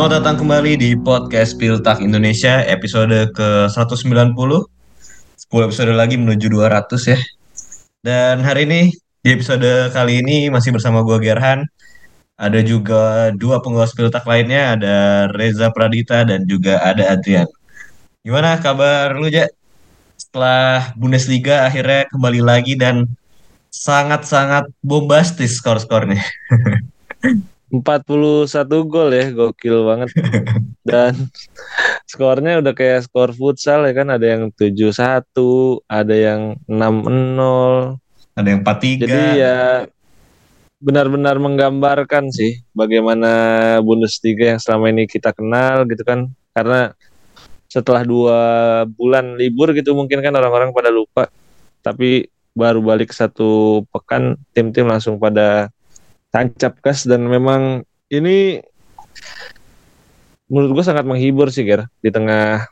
Selamat datang kembali di podcast Piltak Indonesia episode ke-190. 10 episode lagi menuju 200 ya. Dan hari ini di episode kali ini masih bersama gue Gerhan. Ada juga dua penggawa Piltak lainnya Ada Reza Pradita dan juga ada Adrian. Gimana kabar lu Ja? Setelah Bundesliga akhirnya kembali lagi dan sangat-sangat bombastis skor-skornya 41 gol ya, gokil banget. Dan skornya udah kayak skor futsal ya kan, ada yang 7-1, ada yang 6-0. Ada yang 4-3. Jadi ya benar-benar menggambarkan sih bagaimana Bundesliga yang selama ini kita kenal gitu kan. Karena setelah dua bulan libur gitu mungkin kan orang-orang pada lupa. Tapi baru balik satu pekan tim-tim langsung pada tancap gas dan memang ini menurut gue sangat menghibur sih Ger di tengah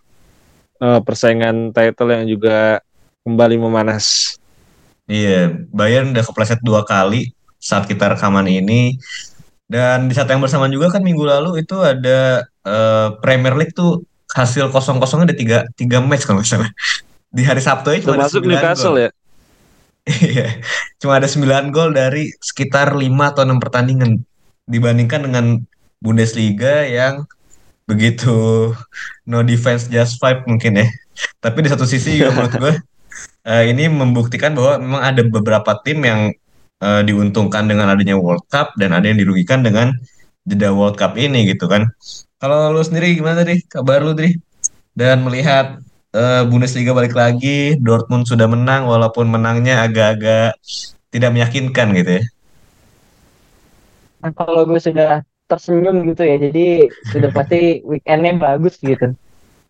uh, persaingan title yang juga kembali memanas. Iya, Bayern udah kepleset dua kali saat kita rekaman ini. Dan di saat yang bersamaan juga kan minggu lalu itu ada uh, Premier League tuh hasil kosong kosongnya ada tiga, tiga match kalau misalnya di hari Sabtu aja cuma Termasuk Newcastle ya. Iya. Cuma ada 9 gol dari sekitar 5 atau 6 pertandingan dibandingkan dengan Bundesliga yang begitu no defense just five mungkin ya. Tapi di satu sisi juga menurut gue uh, ini membuktikan bahwa memang ada beberapa tim yang uh, diuntungkan dengan adanya World Cup dan ada yang dirugikan dengan jeda World Cup ini gitu kan. Kalau lu sendiri gimana tadi kabar lu Dri? Dan melihat uh, Bundesliga balik lagi, Dortmund sudah menang walaupun menangnya agak-agak tidak meyakinkan gitu ya. Nah, kalau gue sudah tersenyum gitu ya, jadi sudah pasti weekendnya bagus gitu.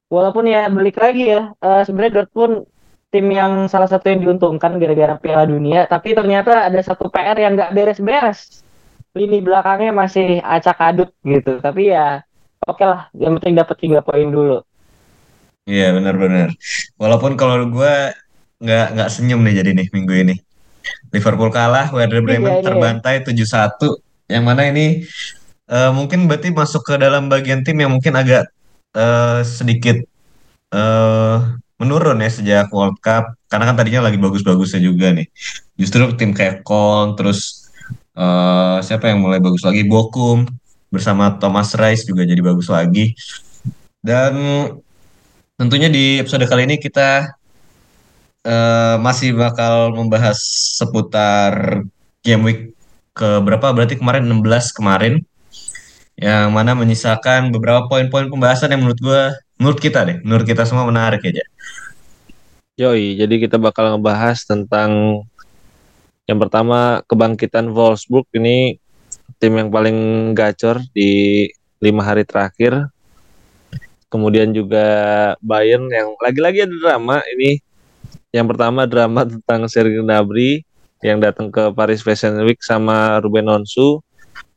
Walaupun ya balik lagi ya, uh, sebenarnya Dortmund tim yang salah satu yang diuntungkan gara-gara Piala Dunia, tapi ternyata ada satu PR yang nggak beres-beres. Lini belakangnya masih acak adut gitu, tapi ya oke okay lah, yang penting dapat tiga poin dulu. Iya benar-benar. Walaupun kalau gue nggak nggak senyum nih jadi nih minggu ini. Liverpool kalah, Werder Bremen iya, iya. terbantai tujuh satu. Yang mana ini uh, mungkin berarti masuk ke dalam bagian tim yang mungkin agak uh, sedikit uh, menurun ya sejak World Cup. Karena kan tadinya lagi bagus-bagusnya juga nih. Justru tim kayak Kong, terus uh, siapa yang mulai bagus lagi? Bokum bersama Thomas Rice juga jadi bagus lagi. Dan Tentunya di episode kali ini kita uh, masih bakal membahas seputar game week ke berapa berarti kemarin 16 kemarin. Yang mana menyisakan beberapa poin-poin pembahasan yang menurut gue menurut kita deh. Menurut kita semua menarik ya Yoi, jadi kita bakal ngebahas tentang yang pertama kebangkitan Wolfsburg. Ini tim yang paling gacor di lima hari terakhir kemudian juga Bayern yang lagi-lagi ada drama ini. Yang pertama drama tentang Sergei Gnabry yang datang ke Paris Fashion Week sama Ruben Onsu.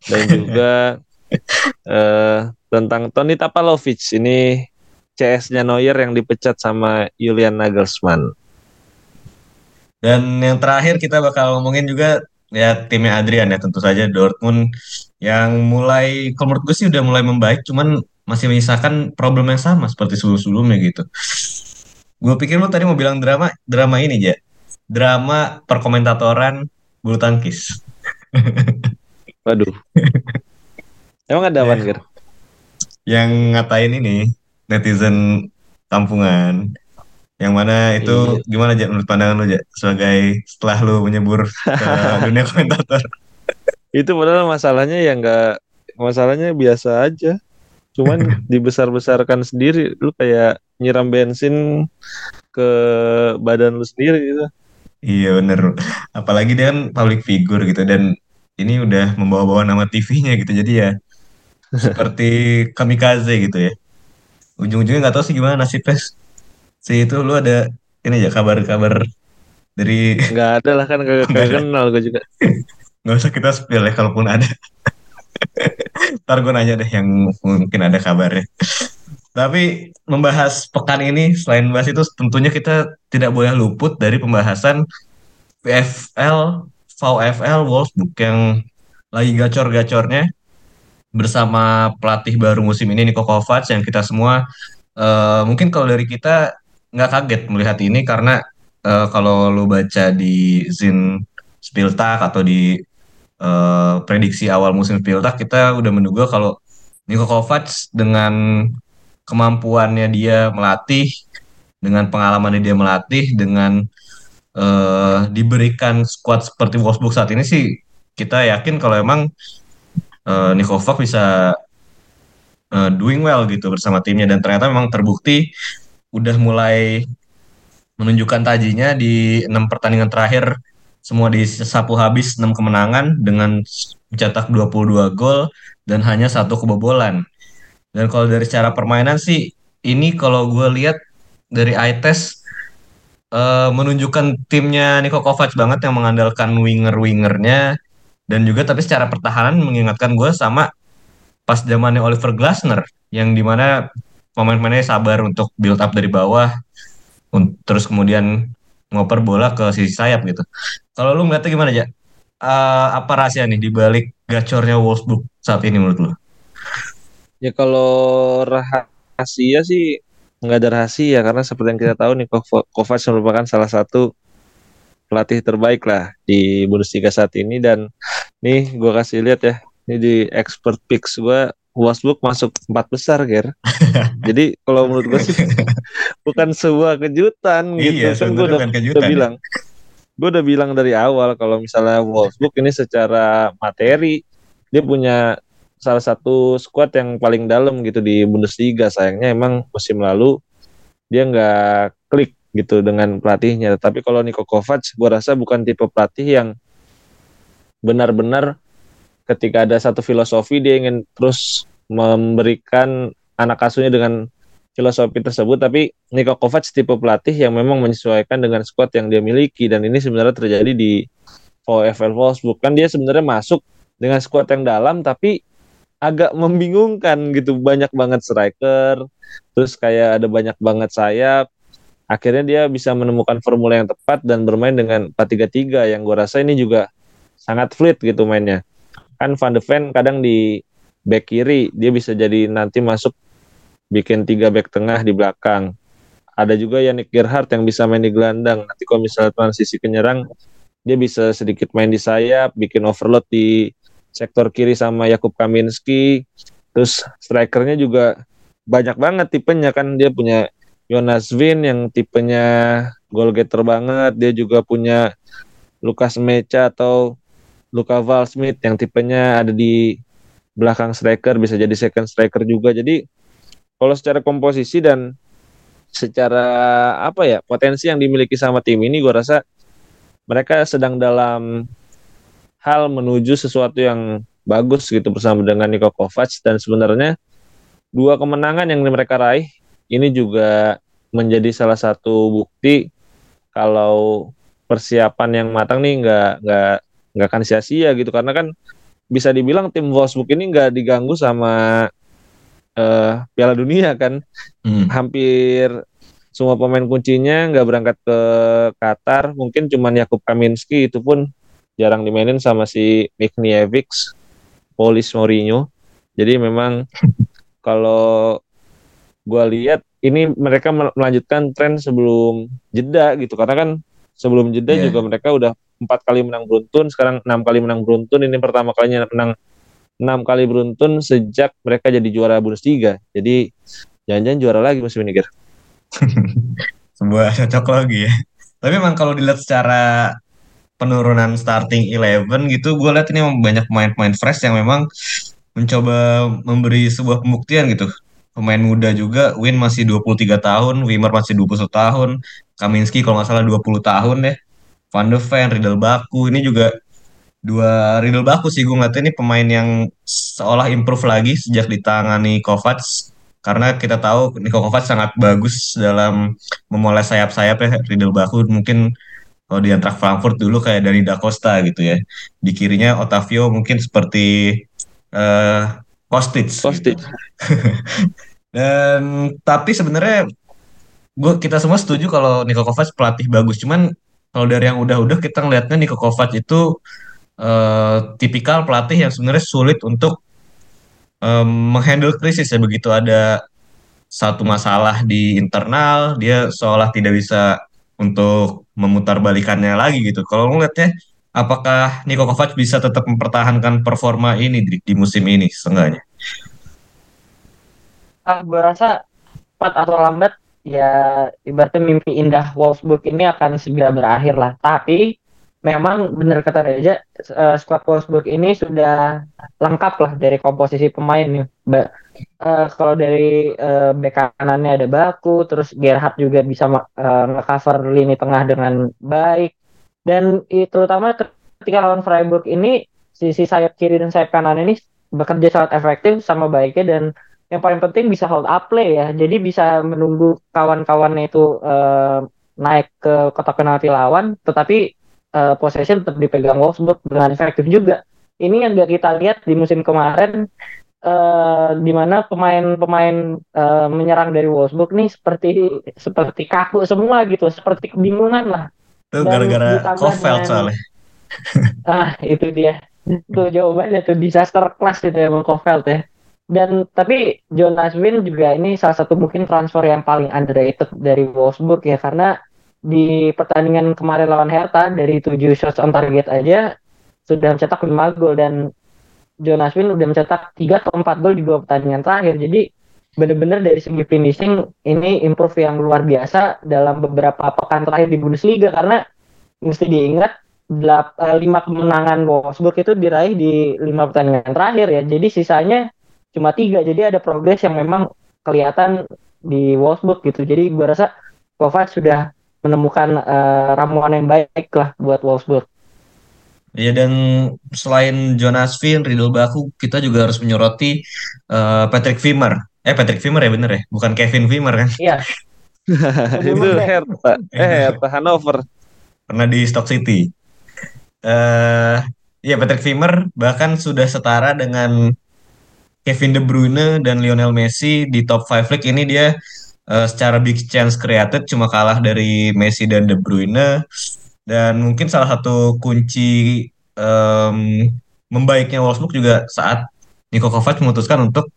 Dan juga uh, tentang Tony Tapalovic ini CS-nya Neuer yang dipecat sama Julian Nagelsmann. Dan yang terakhir kita bakal ngomongin juga ya timnya Adrian ya. Tentu saja Dortmund yang mulai kalau menurut gue sih udah mulai membaik. Cuman masih menyisakan problem yang sama seperti sebelum-sebelumnya gitu. Gue pikir lo tadi mau bilang drama, drama ini ya, drama perkomentatoran bulu tangkis. Waduh. Emang ada apa ya. Yang ngatain ini netizen kampungan. Yang mana itu iya. gimana aja menurut pandangan lo aja sebagai setelah lo menyebur ke dunia komentator? itu padahal masalahnya ya nggak masalahnya biasa aja cuman dibesar-besarkan sendiri lu kayak nyiram bensin ke badan lu sendiri gitu. Iya bener. Apalagi dia kan public figure gitu dan ini udah membawa-bawa nama TV-nya gitu. Jadi ya seperti kamikaze gitu ya. Ujung-ujungnya nggak tahu sih gimana nasibnya. Si itu lu ada ini ya kabar-kabar dari nggak ada lah kan gak, kenal gue juga. Nggak usah kita spill ya kalaupun ada Ntar gue nanya deh yang mungkin ada kabarnya. Tapi membahas pekan ini selain bahas itu tentunya kita tidak boleh luput dari pembahasan PFL, VFL Wolfsburg yang lagi gacor-gacornya bersama pelatih baru musim ini Niko Kovac yang kita semua uh, mungkin kalau dari kita nggak kaget melihat ini karena uh, kalau lu baca di Zin Spiltak atau di uh, prediksi awal musim Spiltak kita udah menduga kalau Niko Kovac dengan kemampuannya dia melatih dengan pengalaman dia melatih dengan uh, diberikan squad seperti Wolfsburg saat ini sih kita yakin kalau emang uh, Nikovac bisa uh, doing well gitu bersama timnya. Dan ternyata memang terbukti udah mulai menunjukkan tajinya di enam pertandingan terakhir semua disapu habis enam kemenangan dengan mencetak 22 gol dan hanya satu kebobolan. Dan kalau dari secara permainan sih ini kalau gue lihat dari eye test uh, menunjukkan timnya Niko Kovac banget yang mengandalkan winger-wingernya dan juga tapi secara pertahanan mengingatkan gue sama pas zamannya Oliver Glasner yang di mana pemain-pemainnya sabar untuk build up dari bawah terus kemudian ngoper bola ke sisi sayap gitu. Kalau lu ngeliatnya gimana aja? Uh, apa rahasia nih dibalik gacornya Wolfsburg saat ini menurut lu? Ya kalau rahasia sih nggak ada rahasia karena seperti yang kita tahu nih Kovac merupakan salah satu pelatih terbaik lah di Bundesliga saat ini dan nih gue kasih lihat ya ini di expert picks gue Wolfsburg masuk empat besar, Ger. Jadi kalau menurut gue sih bukan sebuah kejutan gitu. Iya, kan gue udah, kejutan, udah bilang, gue udah bilang dari awal kalau misalnya Wolfsburg ini secara materi dia punya salah satu squad yang paling dalam gitu di Bundesliga. Sayangnya emang musim lalu dia nggak klik gitu dengan pelatihnya. Tapi kalau Niko Kovac, gue rasa bukan tipe pelatih yang benar-benar ketika ada satu filosofi dia ingin terus memberikan anak asuhnya dengan filosofi tersebut. Tapi Niko Kovac tipe pelatih yang memang menyesuaikan dengan skuad yang dia miliki. Dan ini sebenarnya terjadi di VfL Wolfsburg. Kan dia sebenarnya masuk dengan skuad yang dalam tapi agak membingungkan gitu. Banyak banget striker terus kayak ada banyak banget sayap. Akhirnya dia bisa menemukan formula yang tepat dan bermain dengan 4-3-3 yang gue rasa ini juga sangat fluid gitu mainnya kan Van de Ven kadang di back kiri dia bisa jadi nanti masuk bikin tiga back tengah di belakang. Ada juga Yannick Gerhardt yang bisa main di gelandang. Nanti kalau misalnya transisi ke nyerang, dia bisa sedikit main di sayap, bikin overload di sektor kiri sama Yakub Kaminski. Terus strikernya juga banyak banget tipenya kan dia punya Jonas Win yang tipenya goal getter banget. Dia juga punya Lukas Mecha atau Luka Valsmith yang tipenya ada di belakang striker bisa jadi second striker juga. Jadi kalau secara komposisi dan secara apa ya potensi yang dimiliki sama tim ini gue rasa mereka sedang dalam hal menuju sesuatu yang bagus gitu bersama dengan Niko Kovac dan sebenarnya dua kemenangan yang mereka raih ini juga menjadi salah satu bukti kalau persiapan yang matang nih nggak nggak nggak akan sia-sia gitu. Karena kan bisa dibilang tim Wolfsburg ini nggak diganggu sama uh, Piala Dunia kan. Hmm. hampir semua pemain kuncinya nggak berangkat ke Qatar. Mungkin cuma Yakub Kaminski itu pun jarang dimainin sama si Mikniewicz Polis Mourinho. Jadi memang kalau gue lihat ini mereka melanjutkan tren sebelum jeda gitu. Karena kan sebelum jeda yeah. juga mereka udah empat kali menang beruntun, sekarang enam kali menang beruntun. Ini pertama kalinya menang enam kali beruntun sejak mereka jadi juara Bundesliga. Jadi jangan-jangan juara lagi musim ini. Sebuah cocok lagi ya. Tapi memang kalau dilihat secara penurunan starting eleven gitu, gue lihat ini banyak pemain-pemain fresh yang memang mencoba memberi sebuah pembuktian gitu. Pemain muda juga, Win masih 23 tahun, Wimmer masih 21 tahun, Kaminski kalau nggak salah 20 tahun ya. Van de Ven, Riddle Baku. Ini juga dua Riddle Baku sih gue ngeliatnya. Ini pemain yang seolah improve lagi sejak ditangani Kovac karena kita tahu Niko Kovac sangat bagus dalam memulai sayap-sayap ya Riddle Baku. Mungkin kalau di Eintracht Frankfurt dulu kayak dari Da Costa gitu ya. Di kirinya Otavio mungkin seperti uh, Kostic. Kostic. Gitu. dan tapi sebenarnya gue kita semua setuju kalau Niko Kovac pelatih bagus. Cuman kalau dari yang udah-udah kita ngelihatnya Niko Kovac itu uh, tipikal pelatih yang sebenarnya sulit untuk um, menghandle krisis ya begitu ada satu masalah di internal dia seolah tidak bisa untuk memutarbalikannya lagi gitu. Kalau ngeliatnya apakah Niko Kovac bisa tetap mempertahankan performa ini di, di musim ini seenggaknya? Ah, gue rasa cepat atau lambat ya ibaratnya mimpi indah Wolfsburg ini akan segera berakhir lah. Tapi memang benar kata Reja, uh, squad Wolfsburg ini sudah lengkap lah dari komposisi pemain nih. Ba uh, kalau dari uh, bek kanannya ada Baku, terus Gerhard juga bisa uh, nge-cover lini tengah dengan baik. Dan terutama ketika lawan Freiburg ini sisi sayap kiri dan sayap kanan ini bekerja sangat efektif sama baiknya dan yang paling penting bisa hold up play ya. Jadi bisa menunggu kawan-kawannya itu uh, naik ke kotak penalti lawan, tetapi uh, possession tetap dipegang Wolfsburg dengan efektif juga. Ini yang gak kita lihat di musim kemarin, uh, di mana pemain-pemain uh, menyerang dari Wolfsburg nih seperti seperti kaku semua gitu, seperti kebingungan lah. Itu gara-gara Kofeld soalnya. ah itu dia. Itu jawabannya tuh disaster class itu emang Kofeld ya dan tapi Jonas Win juga ini salah satu mungkin transfer yang paling underrated dari Wolfsburg ya karena di pertandingan kemarin lawan Hertha dari 7 shots on target aja sudah mencetak 5 gol dan Jonas Win udah mencetak 3 atau 4 gol di dua pertandingan terakhir. Jadi benar-benar dari segi finishing ini improve yang luar biasa dalam beberapa pekan terakhir di Bundesliga karena mesti diingat 5 eh, kemenangan Wolfsburg itu diraih di 5 pertandingan terakhir ya. Jadi sisanya cuma tiga jadi ada progres yang memang kelihatan di Wolfsburg gitu jadi gue rasa Kovac sudah menemukan uh, ramuan yang baik lah buat Wolfsburg Iya dan selain Jonas Finn, Riddle Baku, kita juga harus menyoroti uh, Patrick Vimer. Eh Patrick Vimer ya bener ya, bukan Kevin Vimer kan? Iya. itu Hertha, eh Hertha Hanover. Pernah di Stock City. Eh uh, ya Patrick Vimer bahkan sudah setara dengan Kevin De Bruyne dan Lionel Messi di top 5 league ini dia uh, secara big chance created cuma kalah dari Messi dan De Bruyne. Dan mungkin salah satu kunci um, membaiknya Wolfsburg juga saat Niko Kovac memutuskan untuk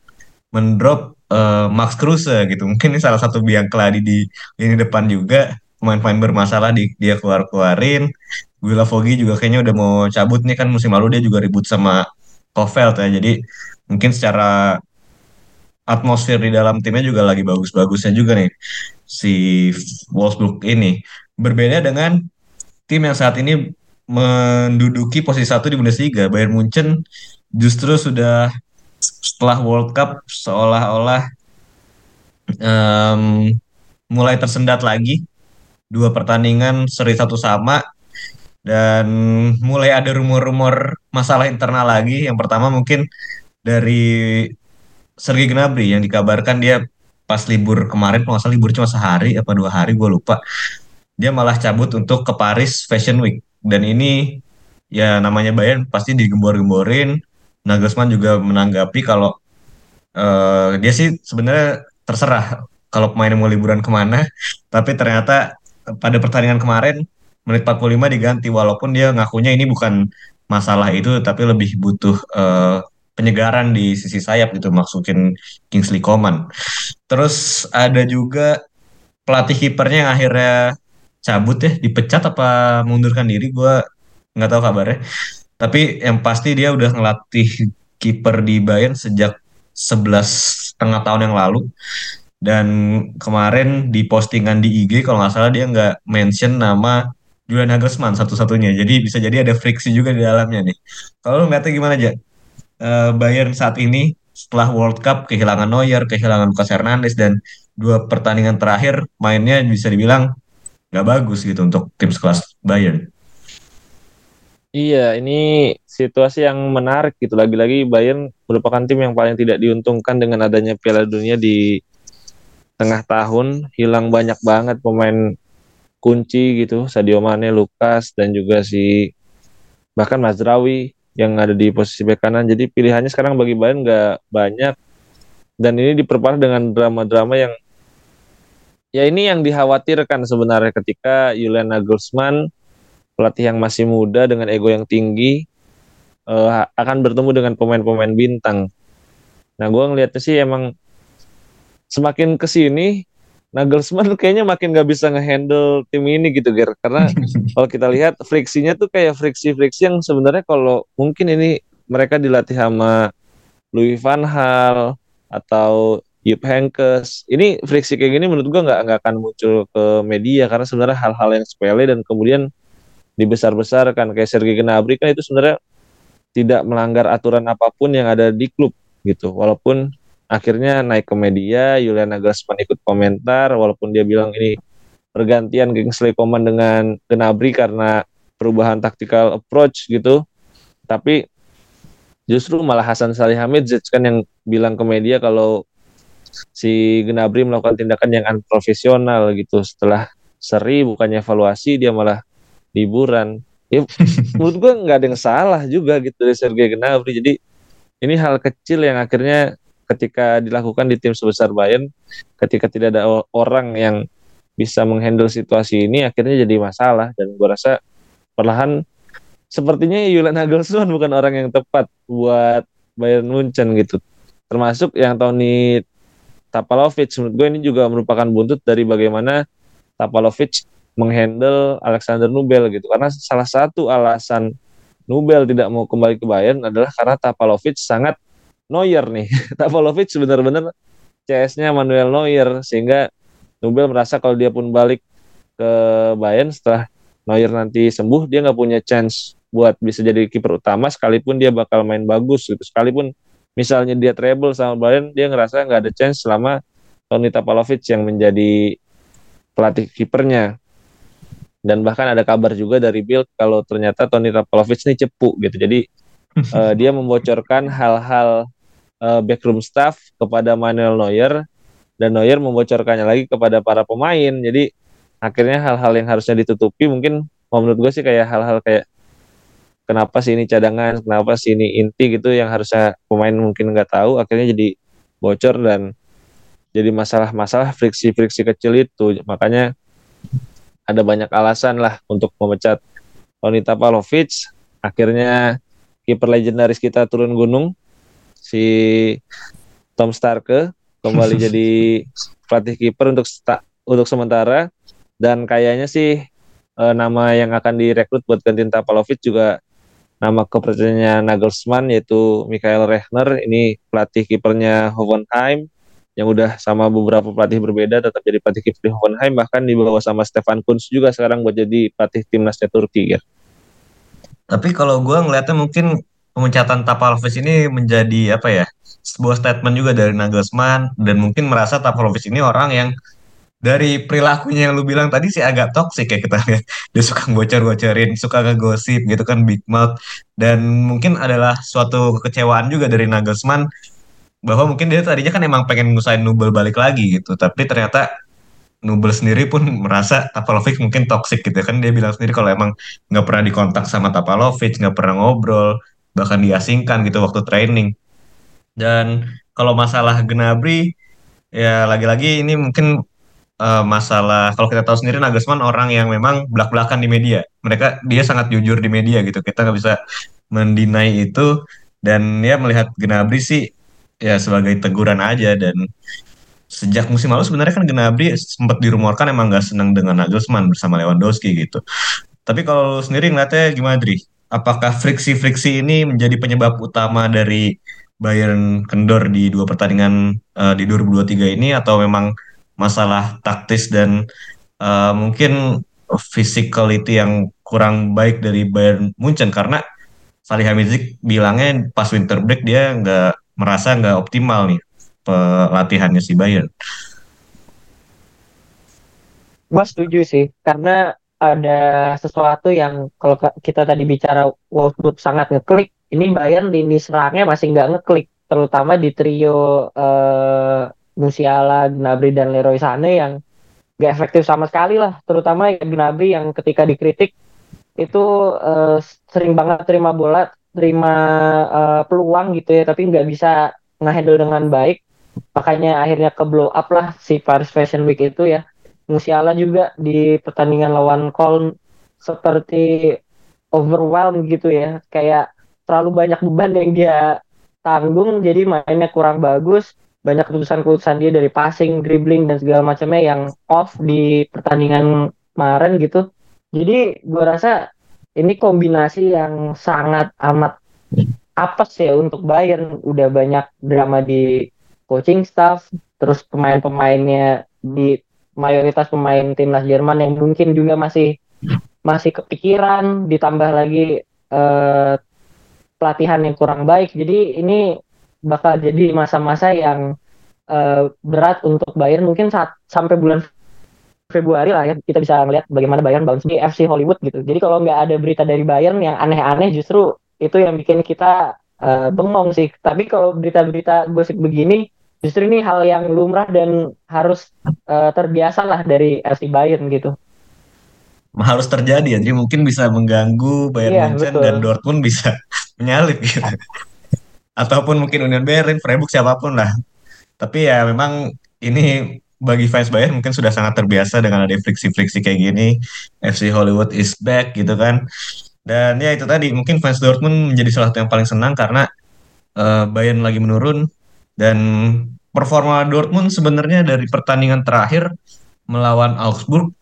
mendrop uh, Max Kruse gitu. Mungkin ini salah satu biang keladi di lini depan juga. Pemain-pemain bermasalah di, dia keluar-keluarin. Guila Fogi juga kayaknya udah mau cabut nih kan musim lalu dia juga ribut sama Kofeld ya. Jadi mungkin secara atmosfer di dalam timnya juga lagi bagus-bagusnya juga nih si Wolfsburg ini. Berbeda dengan tim yang saat ini menduduki posisi satu di Bundesliga. Bayern Munchen justru sudah setelah World Cup seolah-olah um, mulai tersendat lagi. Dua pertandingan seri satu sama dan mulai ada rumor-rumor masalah internal lagi. Yang pertama mungkin dari Sergei Gnabry yang dikabarkan dia pas libur kemarin salah libur cuma sehari apa dua hari gue lupa. Dia malah cabut untuk ke Paris Fashion Week. Dan ini ya namanya Bayern pasti digembor-gemborin. Nagelsmann juga menanggapi kalau uh, dia sih sebenarnya terserah kalau pemain mau liburan ke mana. Tapi ternyata pada pertandingan kemarin menit 45 diganti. Walaupun dia ngakunya ini bukan masalah itu tapi lebih butuh uh, penyegaran di sisi sayap gitu maksudin Kingsley Coman. Terus ada juga pelatih kipernya yang akhirnya cabut ya, dipecat apa mengundurkan diri gue nggak tahu kabarnya. Tapi yang pasti dia udah ngelatih kiper di Bayern sejak 11 setengah tahun yang lalu. Dan kemarin di postingan di IG kalau nggak salah dia nggak mention nama Julian Nagelsmann satu-satunya. Jadi bisa jadi ada friksi juga di dalamnya nih. Kalau ngeliatnya gimana aja? Uh, Bayern saat ini setelah World Cup kehilangan Neuer, kehilangan Lucas Hernandez dan dua pertandingan terakhir mainnya bisa dibilang nggak bagus gitu untuk tim sekelas Bayern. Iya, ini situasi yang menarik gitu. Lagi-lagi Bayern merupakan tim yang paling tidak diuntungkan dengan adanya Piala Dunia di tengah tahun. Hilang banyak banget pemain kunci gitu. Sadio Mane, Lukas, dan juga si bahkan Mazraoui yang ada di posisi bek kanan. Jadi pilihannya sekarang bagi Bayern nggak banyak. Dan ini diperparah dengan drama-drama yang ya ini yang dikhawatirkan sebenarnya ketika Julian Nagelsmann pelatih yang masih muda dengan ego yang tinggi uh, akan bertemu dengan pemain-pemain bintang. Nah, gue ngeliatnya sih emang semakin ke sini Nagelsmann kayaknya makin gak bisa ngehandle tim ini gitu, Ger. Karena kalau kita lihat friksinya tuh kayak friksi-friksi yang sebenarnya kalau mungkin ini mereka dilatih sama Louis van Gaal atau Jupp Heynckes. Ini friksi kayak gini menurut gua nggak nggak akan muncul ke media karena sebenarnya hal-hal yang sepele dan kemudian dibesar-besarkan kayak Sergei Gnabry kan itu sebenarnya tidak melanggar aturan apa pun yang ada di klub gitu. Walaupun akhirnya naik ke media, Julian Nagelsmann ikut komentar walaupun dia bilang ini pergantian Kingsley Coman dengan Gnabry karena perubahan tactical approach gitu. Tapi justru malah Hasan Salihamidzic kan yang bilang ke media kalau si Gnabry melakukan tindakan yang unprofesional gitu. Setelah seri bukannya evaluasi dia malah liburan. Ya menurut gue nggak ada yang salah juga gitu dari Sergei Gnabry. Jadi ini hal kecil yang akhirnya ketika dilakukan di tim sebesar Bayern ketika tidak ada orang yang bisa menghandle situasi ini akhirnya jadi masalah. Dan gue rasa perlahan sepertinya Julian Nagelsmann bukan orang yang tepat buat Bayern Munchen gitu. Termasuk yang Tony Tapalovic. Menurut gue ini juga merupakan buntut dari bagaimana Tapalovic menghandle Alexander Nubel gitu. Karena salah satu alasan Nubel tidak mau kembali ke Bayern adalah karena Tapalovic sangat Neuer nih. Tapalovic benar-benar CS-nya Manuel Neuer sehingga Nubel merasa kalau dia pun balik ke Bayern setelah Neuer nanti sembuh dia nggak punya chance buat bisa jadi kiper utama sekalipun dia bakal main bagus gitu. Sekalipun misalnya dia treble sama Bayern dia ngerasa nggak ada chance selama Tony Tapalovic yang menjadi pelatih kipernya. Dan bahkan ada kabar juga dari Bill kalau ternyata Tony Rapalovic ini cepu gitu. Jadi uh, dia membocorkan hal-hal uh, backroom staff kepada Manuel Neuer dan Neuer membocorkannya lagi kepada para pemain. Jadi akhirnya hal-hal yang harusnya ditutupi mungkin menurut gue sih kayak hal-hal kayak kenapa sih ini cadangan kenapa sih ini inti gitu yang harusnya pemain mungkin nggak tahu akhirnya jadi bocor dan jadi masalah-masalah friksi-friksi kecil itu. Makanya ada banyak alasan lah untuk memecat Tony Tapalovic. Akhirnya kiper legendaris kita turun gunung si Tom Starke kembali jadi pelatih kiper untuk untuk sementara. Dan kayaknya sih e, nama yang akan direkrut buat gantiin Tapalovic juga nama kepercayaannya Nagelsmann yaitu Michael Rechner. Ini pelatih kipernya Hoffenheim yang udah sama beberapa pelatih berbeda tetap jadi pelatih kiper di Hoffenheim. Bahkan dibawa sama Stefan Kunz juga sekarang buat jadi pelatih timnasnya Turki ya. Tapi kalau gue ngeliatnya mungkin pemecatan Tapalovic ini menjadi apa ya sebuah statement juga dari Nagelsmann. Dan mungkin merasa Tapalovic ini orang yang dari perilakunya yang lu bilang tadi sih agak toksik ya kita lihat. Dia suka bocor-bocorin suka ngegosip gitu kan big mouth. Dan mungkin adalah suatu kekecewaan juga dari Nagelsmann bahwa mungkin dia tadinya kan emang pengen ngusain Nubel balik lagi gitu. Tapi ternyata Nubel sendiri pun merasa Tapalovic mungkin toxic gitu kan. Dia bilang sendiri kalau emang nggak pernah dikontak sama Tapalovic nggak pernah ngobrol bahkan diasingkan gitu waktu training. Dan kalau masalah Gnabry ya lagi-lagi ini mungkin uh, masalah kalau kita tahu sendiri Nagelsmann orang yang memang belak-belakan di media. Mereka dia sangat jujur di media gitu. Kita nggak bisa mendinai itu. Dan ya melihat Gnabry sih ya sebagai teguran aja. Dan sejak musim lalu sebenarnya kan Gnabry sempat dirumorkan emang gak senang dengan Nagelsmann bersama Lewandowski gitu. Tapi kalau sendiri ngeliatnya gimana Dri? Apakah friksi-friksi ini menjadi penyebab utama dari Bayern kendor di dua pertandingan uh, di 2023 ini atau memang masalah taktis dan uh, mungkin physicality yang kurang baik dari Bayern Munchen karena Salihamidzic bilangnya pas winter break dia nggak merasa nggak optimal nih pelatihannya si Bayern. Gue setuju sih, karena ada sesuatu yang kalau kita tadi bicara Wolfsburg sangat ngeklik, ini Bayern lini serangnya masih nggak ngeklik, terutama di trio uh, Musiala, Gnabry dan Leroy Sané yang nggak efektif sama sekali lah, terutama Gnabry yang ketika dikritik itu uh, sering banget terima bola terima uh, peluang gitu ya tapi nggak bisa ngehandle dengan baik. Makanya akhirnya ke blow up lah si Paris Fashion Week itu ya Musiala juga di pertandingan lawan Köln seperti overwhelmed gitu ya kayak terlalu banyak beban yang dia tanggung jadi mainnya kurang bagus banyak keputusan-keputusan dia dari passing, dribbling dan segala macamnya yang off di pertandingan kemarin gitu. Jadi gue rasa ini kombinasi yang sangat amat apes ya untuk Bayern. Udah banyak drama di coaching staff, terus pemain-pemainnya di mayoritas pemain timnas Jerman yang mungkin juga masih masih kepikiran, ditambah lagi eh, pelatihan yang kurang baik. Jadi ini bakal jadi masa-masa yang uh, berat untuk Bayern mungkin saat sampai bulan Februari lah ya kita bisa melihat bagaimana Bayern bounce di FC Hollywood gitu. Jadi kalau nggak ada berita dari Bayern yang aneh-aneh justru itu yang bikin kita uh, bengong sih. Tapi kalau berita-berita gosip begini justru ini hal yang lumrah dan harus uh, terbiasa lah dari FC Bayern gitu. Harus terjadi ya, jadi mungkin bisa mengganggu Bayern iya, Munchen dan Dortmund bisa menyalip gitu. Ataupun mungkin Union Berlin, Freiburg siapa pun lah. Tapi ya memang ini bagi fans Bayern mungkin sudah sangat terbiasa dengan ada friksi-friksi kayak gini. FC Hollywood is back gitu kan. Dan ya itu tadi mungkin fans Dortmund menjadi salah satu yang paling senang karena uh, Bayern lagi menurun dan performa Dortmund sebenarnya dari pertandingan terakhir melawan Augsburg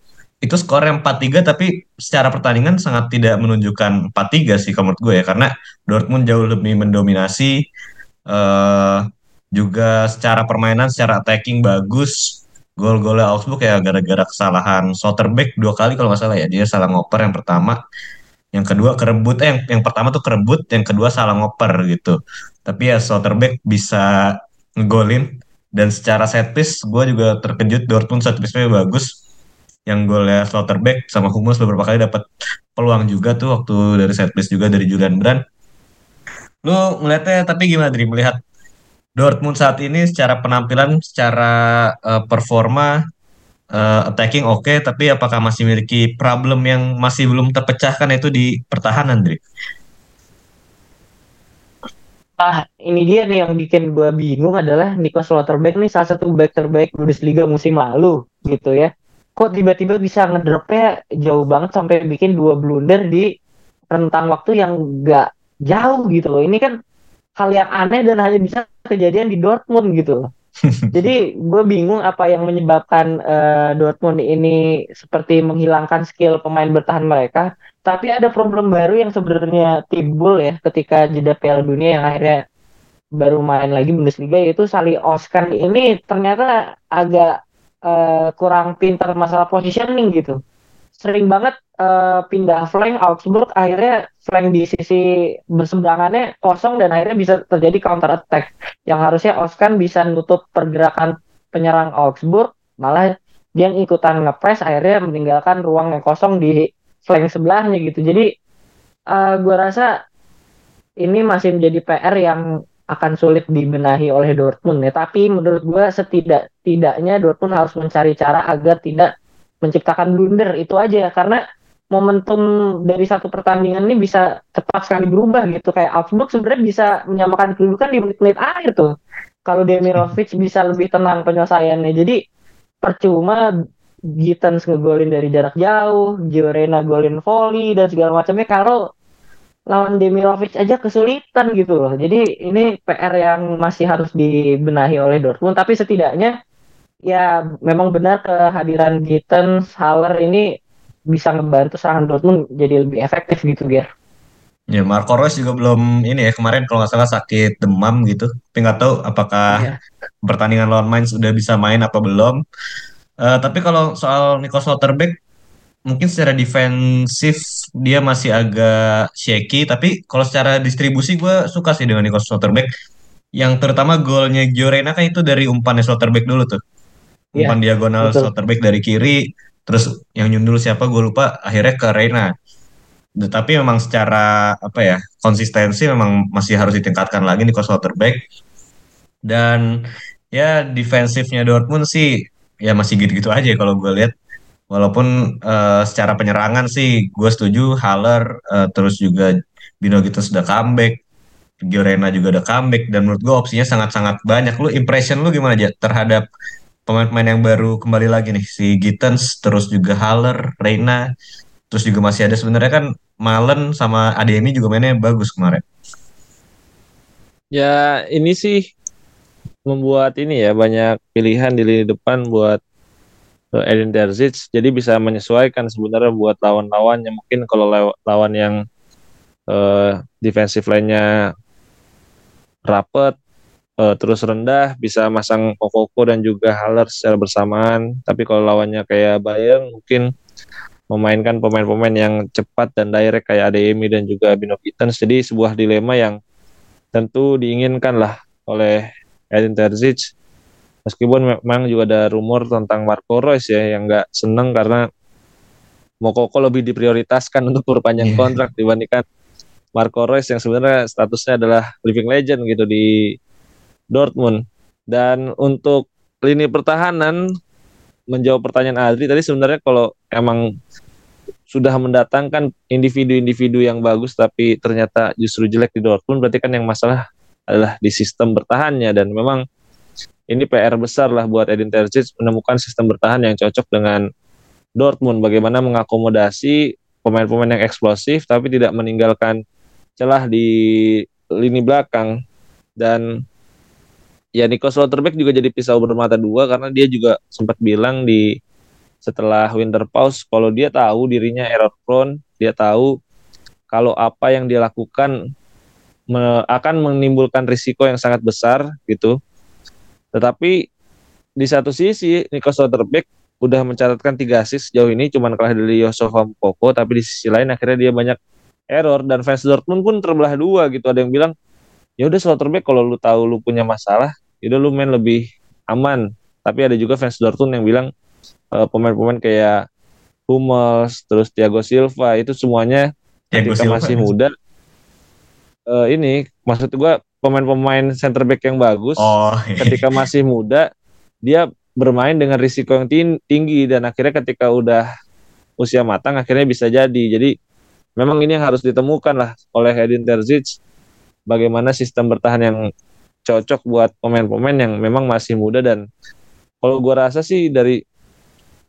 itu skor yang 4-3 tapi secara pertandingan sangat tidak menunjukkan 4-3 sih menurut gue ya. Karena Dortmund jauh lebih mendominasi uh, juga secara permainan secara attacking bagus. Gol-golnya Augsburg ya gara-gara kesalahan Soterbeck dua kali kalau nggak salah ya. Dia salah ngoper yang pertama. Yang kedua kerebut eh yang, yang pertama tuh kerebut yang kedua salah ngoper gitu tapi ya Soterbeck bisa ngegolin dan secara set piece gue juga terkejut Dortmund set piece-nya bagus yang golnya Slotterbeck sama Humus beberapa kali dapat peluang juga tuh waktu dari set piece juga dari Julian Brand. Lu ngeliatnya tapi gimana Dri melihat Dortmund saat ini secara penampilan, secara uh, performa uh, attacking oke, okay, tapi apakah masih memiliki problem yang masih belum terpecahkan itu di pertahanan, Dri? Ah, ini dia nih yang bikin gue bingung adalah Niklas Slotterbeck nih salah satu back terbaik Bundesliga musim lalu gitu ya kok tiba-tiba bisa ngedropnya jauh banget sampai bikin dua blunder di rentang waktu yang gak jauh gitu loh. Ini kan hal yang aneh dan hanya bisa kejadian di Dortmund gitu loh. Jadi gue bingung apa yang menyebabkan uh, Dortmund ini seperti menghilangkan skill pemain bertahan mereka. Tapi ada problem baru yang sebenarnya timbul ya ketika jeda Piala Dunia yang akhirnya baru main lagi Bundesliga yaitu Sali Oskan ini ternyata agak uh, kurang pintar masalah positioning gitu. Sering banget uh, pindah flank Augsburg akhirnya flank di sisi berseberangannya kosong dan akhirnya bisa terjadi counter attack. Yang harusnya Oskan bisa nutup pergerakan penyerang Augsburg malah dia ikutan ngepres akhirnya meninggalkan ruang yang kosong di flank sebelahnya gitu. Jadi uh, gue rasa ini masih menjadi PR yang akan sulit dibenahi oleh Dortmund ya. Tapi menurut gue setidak-tidaknya Dortmund harus mencari cara agar tidak menciptakan blunder itu aja karena momentum dari satu pertandingan ini bisa cepat sekali berubah gitu kayak Augsburg sebenarnya bisa menyamakan kedudukan di menit-menit akhir tuh kalau Demirovic bisa lebih tenang penyelesaiannya jadi percuma Gittens ngegolin dari jarak jauh, Giorena golin volley dan segala macamnya kalau lawan Demirovic aja kesulitan gitu loh. Jadi ini PR yang masih harus dibenahi oleh Dortmund. Tapi setidaknya ya memang benar kehadiran Gittens, Haller ini bisa ngebantu serangan Dortmund jadi lebih efektif gitu biar. Ya Marco Reus juga belum ini ya kemarin kalau nggak salah sakit demam gitu. Tapi nggak tahu apakah iya. pertandingan lawan Mainz sudah bisa main apa belum. Uh, tapi kalau soal Nico Slotterbeck mungkin secara defensif dia masih agak shaky tapi kalau secara distribusi gue suka sih dengan Nico Slotterbeck yang terutama golnya Giorena kan itu dari umpan Slotterbeck dulu tuh umpan yeah, diagonal betul. Slotterbeck dari kiri terus yang nyundul siapa gue lupa akhirnya ke Reina tapi memang secara apa ya konsistensi memang masih harus ditingkatkan lagi Nico Slotterbeck dan ya defensifnya Dortmund sih ya masih gitu-gitu aja kalau gue lihat Walaupun uh, secara penyerangan sih gue setuju Haller uh, terus juga Bino gitu sudah comeback, Giorena juga udah comeback dan menurut gue opsinya sangat-sangat banyak. Lu impression lu gimana aja terhadap pemain-pemain yang baru kembali lagi nih. Si Gittens terus juga Haller, Reina terus juga masih ada. Sebenarnya kan Malen sama Ademi juga mainnya bagus kemarin. Ya ini sih membuat ini ya banyak pilihan di lini depan buat uh, Edin Terzic. Jadi bisa menyesuaikan sebenarnya buat lawan-lawannya. Mungkin kalau lawan yang uh, defensive line-nya rapet uh, terus rendah bisa masang Kokoko dan juga Haller secara bersamaan. Tapi kalau lawannya kayak Bayern mungkin memainkan pemain-pemain yang cepat dan direct kayak Ademi dan juga Bino Gittens jadi sebuah dilema yang tentu diinginkan lah oleh Edin Terzic. Meskipun memang juga ada rumor tentang Marco Reus ya yang nggak seneng karena Mokoko lebih diprioritaskan untuk perpanjang yeah. kontrak dibandingkan Marco Reus yang sebenarnya statusnya adalah living legend gitu di Dortmund. Dan untuk lini pertahanan menjawab pertanyaan Adri tadi sebenarnya kalau emang sudah mendatangkan individu-individu yang bagus tapi ternyata justru jelek di Dortmund berarti kan yang masalah adalah di sistem bertahannya. Dan memang ini PR besar lah buat Edin Terzic menemukan sistem bertahan yang cocok dengan Dortmund. Bagaimana mengakomodasi pemain-pemain yang eksplosif tapi tidak meninggalkan celah di lini belakang. Dan ya Nico Slotterbeck juga jadi pisau bermata dua karena dia juga sempat bilang di setelah winter pause kalau dia tahu dirinya error prone, dia tahu kalau apa yang dia lakukan me, akan menimbulkan risiko yang sangat besar gitu. Tetapi di satu sisi Nico Soderbeck udah mencatatkan tiga assist jauh ini cuman kalah dari Yosef Mokoko tapi di sisi lain akhirnya dia banyak error dan fans Dortmund pun terbelah dua gitu ada yang bilang ya udah Slotterbeck kalau lu tahu lu punya masalah ya udah lu main lebih aman tapi ada juga fans Dortmund yang bilang uh, pemain-pemain kayak Hummels, terus Thiago Silva itu semuanya Thiago ketika Silva. masih muda uh, ini maksud gue pemain-pemain center back yang bagus oh, iya. ketika masih muda dia bermain dengan risiko yang tinggi dan akhirnya ketika udah usia matang akhirnya bisa jadi jadi memang ini yang harus ditemukan lah oleh Edin Terzic bagaimana sistem bertahan yang cocok buat pemain-pemain yang memang masih muda dan kalau gue rasa sih dari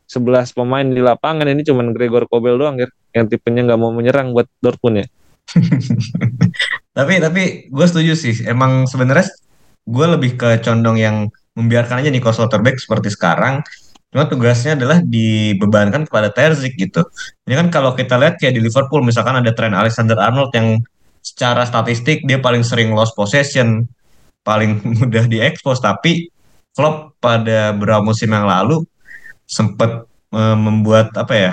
11 pemain di lapangan ini cuman Gregor Kobel doang ya yang tipenya nggak mau menyerang buat Dortmund ya. tapi tapi gue setuju sih. Emang sebenarnya gue lebih ke condong yang membiarkan aja Nico Slotterbeck seperti sekarang. Cuma tugasnya adalah dibebankan kepada Terzic gitu. Ini kan kalau kita lihat kayak di Liverpool misalkan ada tren Alexander Arnold yang secara statistik dia paling sering lost possession, paling mudah diekspos tapi Klopp pada beberapa musim yang lalu sempat uh, membuat apa ya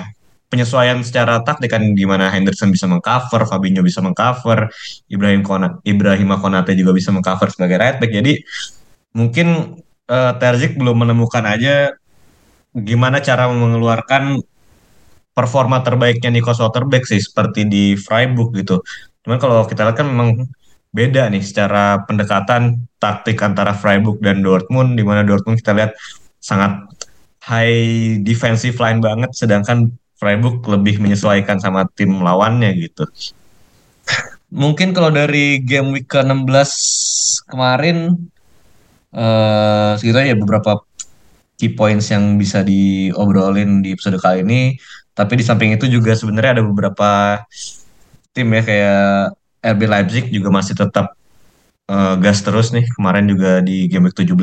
penyesuaian secara taktik kan gimana Henderson bisa mengcover, Fabinho bisa mengcover, Ibrahim Konate, Ibrahim Konate juga bisa mengcover sebagai right back. Jadi mungkin uh, Terzic belum menemukan aja gimana cara mengeluarkan performa terbaiknya Nico Soderbergh sih seperti di Freiburg gitu. Cuman kalau kita lihat kan memang beda nih secara pendekatan taktik antara Freiburg dan Dortmund di mana Dortmund kita lihat sangat high defensive line banget sedangkan Freiburg lebih menyesuaikan sama tim lawannya gitu. Mungkin kalau dari game week ke-16 kemarin uh, sekiranya ya beberapa key points yang bisa diobrolin di episode kali ini. Tapi di samping itu juga sebenarnya ada beberapa tim ya kayak RB Leipzig juga masih tetap uh, gas terus nih. Kemarin juga di game week 17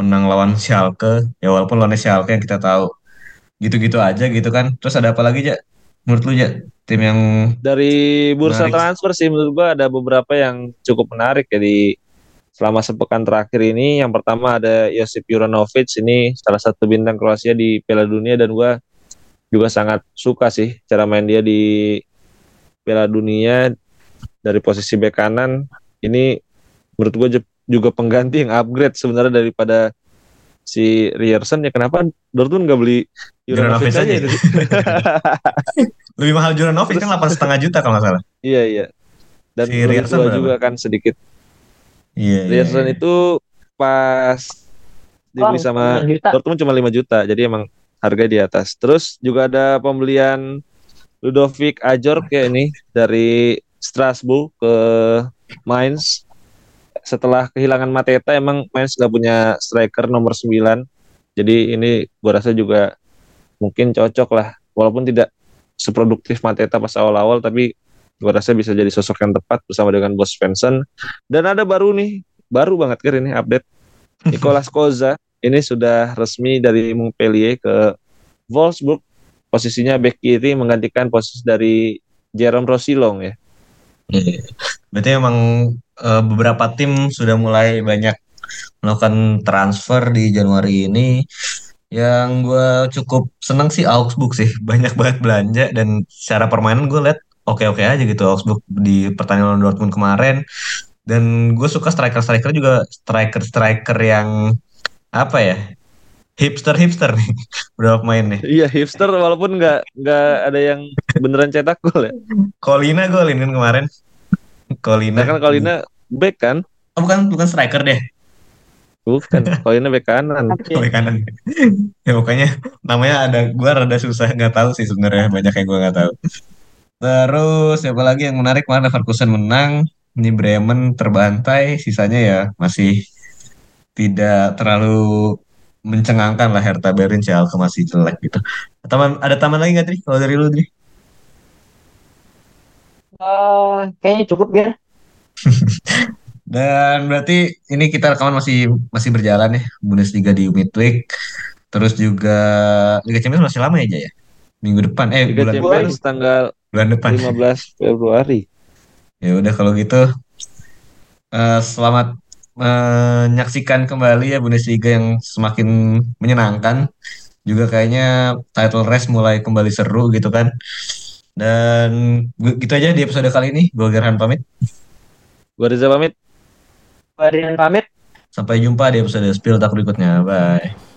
menang lawan Schalke. Ya walaupun lawan Schalke yang kita tahu gitu-gitu aja gitu kan. Terus ada apa lagi ya menurut lu ya tim yang dari bursa menarik. transfer sih menurut gua ada beberapa yang cukup menarik ya di selama sepekan terakhir ini. Yang pertama ada Josip Juranovic. Ini salah satu bintang Kroasia di Piala Dunia dan gua juga sangat suka sih cara main dia di Piala Dunia dari posisi bek kanan ini menurut gue juga pengganti yang upgrade sebenarnya daripada si Rierson ya. Kenapa Dortmund nggak beli Juranovic aja itu lebih mahal Juranovic kan delapan setengah juta kalau nggak salah. Iya iya. Dan si Rierson juga kan sedikit. Iya, Rierson iya, iya. itu pas dibeli oh, sama Dortmund cuma 5 juta jadi emang harga di atas. Terus juga ada pembelian Ludovic Ajor kayak ini dari Strasbourg ke Mainz setelah kehilangan Mateta emang Mainz nggak punya striker nomor 9 jadi ini gue rasa juga mungkin cocok lah walaupun tidak seproduktif Mateta pas awal-awal tapi Gue rasa bisa jadi sosok yang tepat bersama dengan Bos Svensson. Dan ada baru nih, baru banget kan ini update. Nicolas Koza ini sudah resmi dari Montpellier ke Wolfsburg. Posisinya back kiri menggantikan posisi dari Jerome Rosilong ya. Iya. Berarti emang uh, beberapa tim sudah mulai banyak melakukan transfer di Januari ini. Yang gue cukup seneng sih Augsburg sih, banyak banget belanja dan secara permainan gue liat oke-oke aja gitu Augsburg di pertandingan Dortmund kemarin. Dan gue suka striker-striker juga striker-striker yang apa ya hipster hipster nih. Berapa pemain nih. Iya hipster walaupun nggak nggak ada yang beneran cetak gol ya. Colina golin kan kemarin. Colina. Nah, kan Colina back kan? Oh bukan bukan striker deh. Bukan Colina back kanan. Back kanan. Ya pokoknya namanya ada gua rada susah nggak tahu sih sebenarnya. Banyak yang gua nggak tahu. Terus siapa lagi yang menarik? Mana Leverkusen menang. Ini Bremen terbantai. Sisanya ya masih tidak terlalu mencengangkan lah Hertha Berlin Schalke masih jelek gitu. Taman ada taman lagi nggak Tri? Kalau dari lu Tri? Uh, kayaknya cukup ya. Dan berarti ini kita rekaman masih masih berjalan ya Bundesliga di midweek. Terus juga Liga Champions masih lama ya ya? Minggu depan eh Liga bulan Champions depan. tanggal bulan depan 15 Februari. Ya udah kalau gitu uh, selamat menyaksikan kembali ya Bundesliga yang semakin menyenangkan. Juga kayaknya title race mulai kembali seru gitu kan. Dan gitu aja di episode kali ini. Gue Gerhan pamit. Gue Riza pamit. Gue pamit. Sampai jumpa di episode Spill Tak berikutnya. Bye.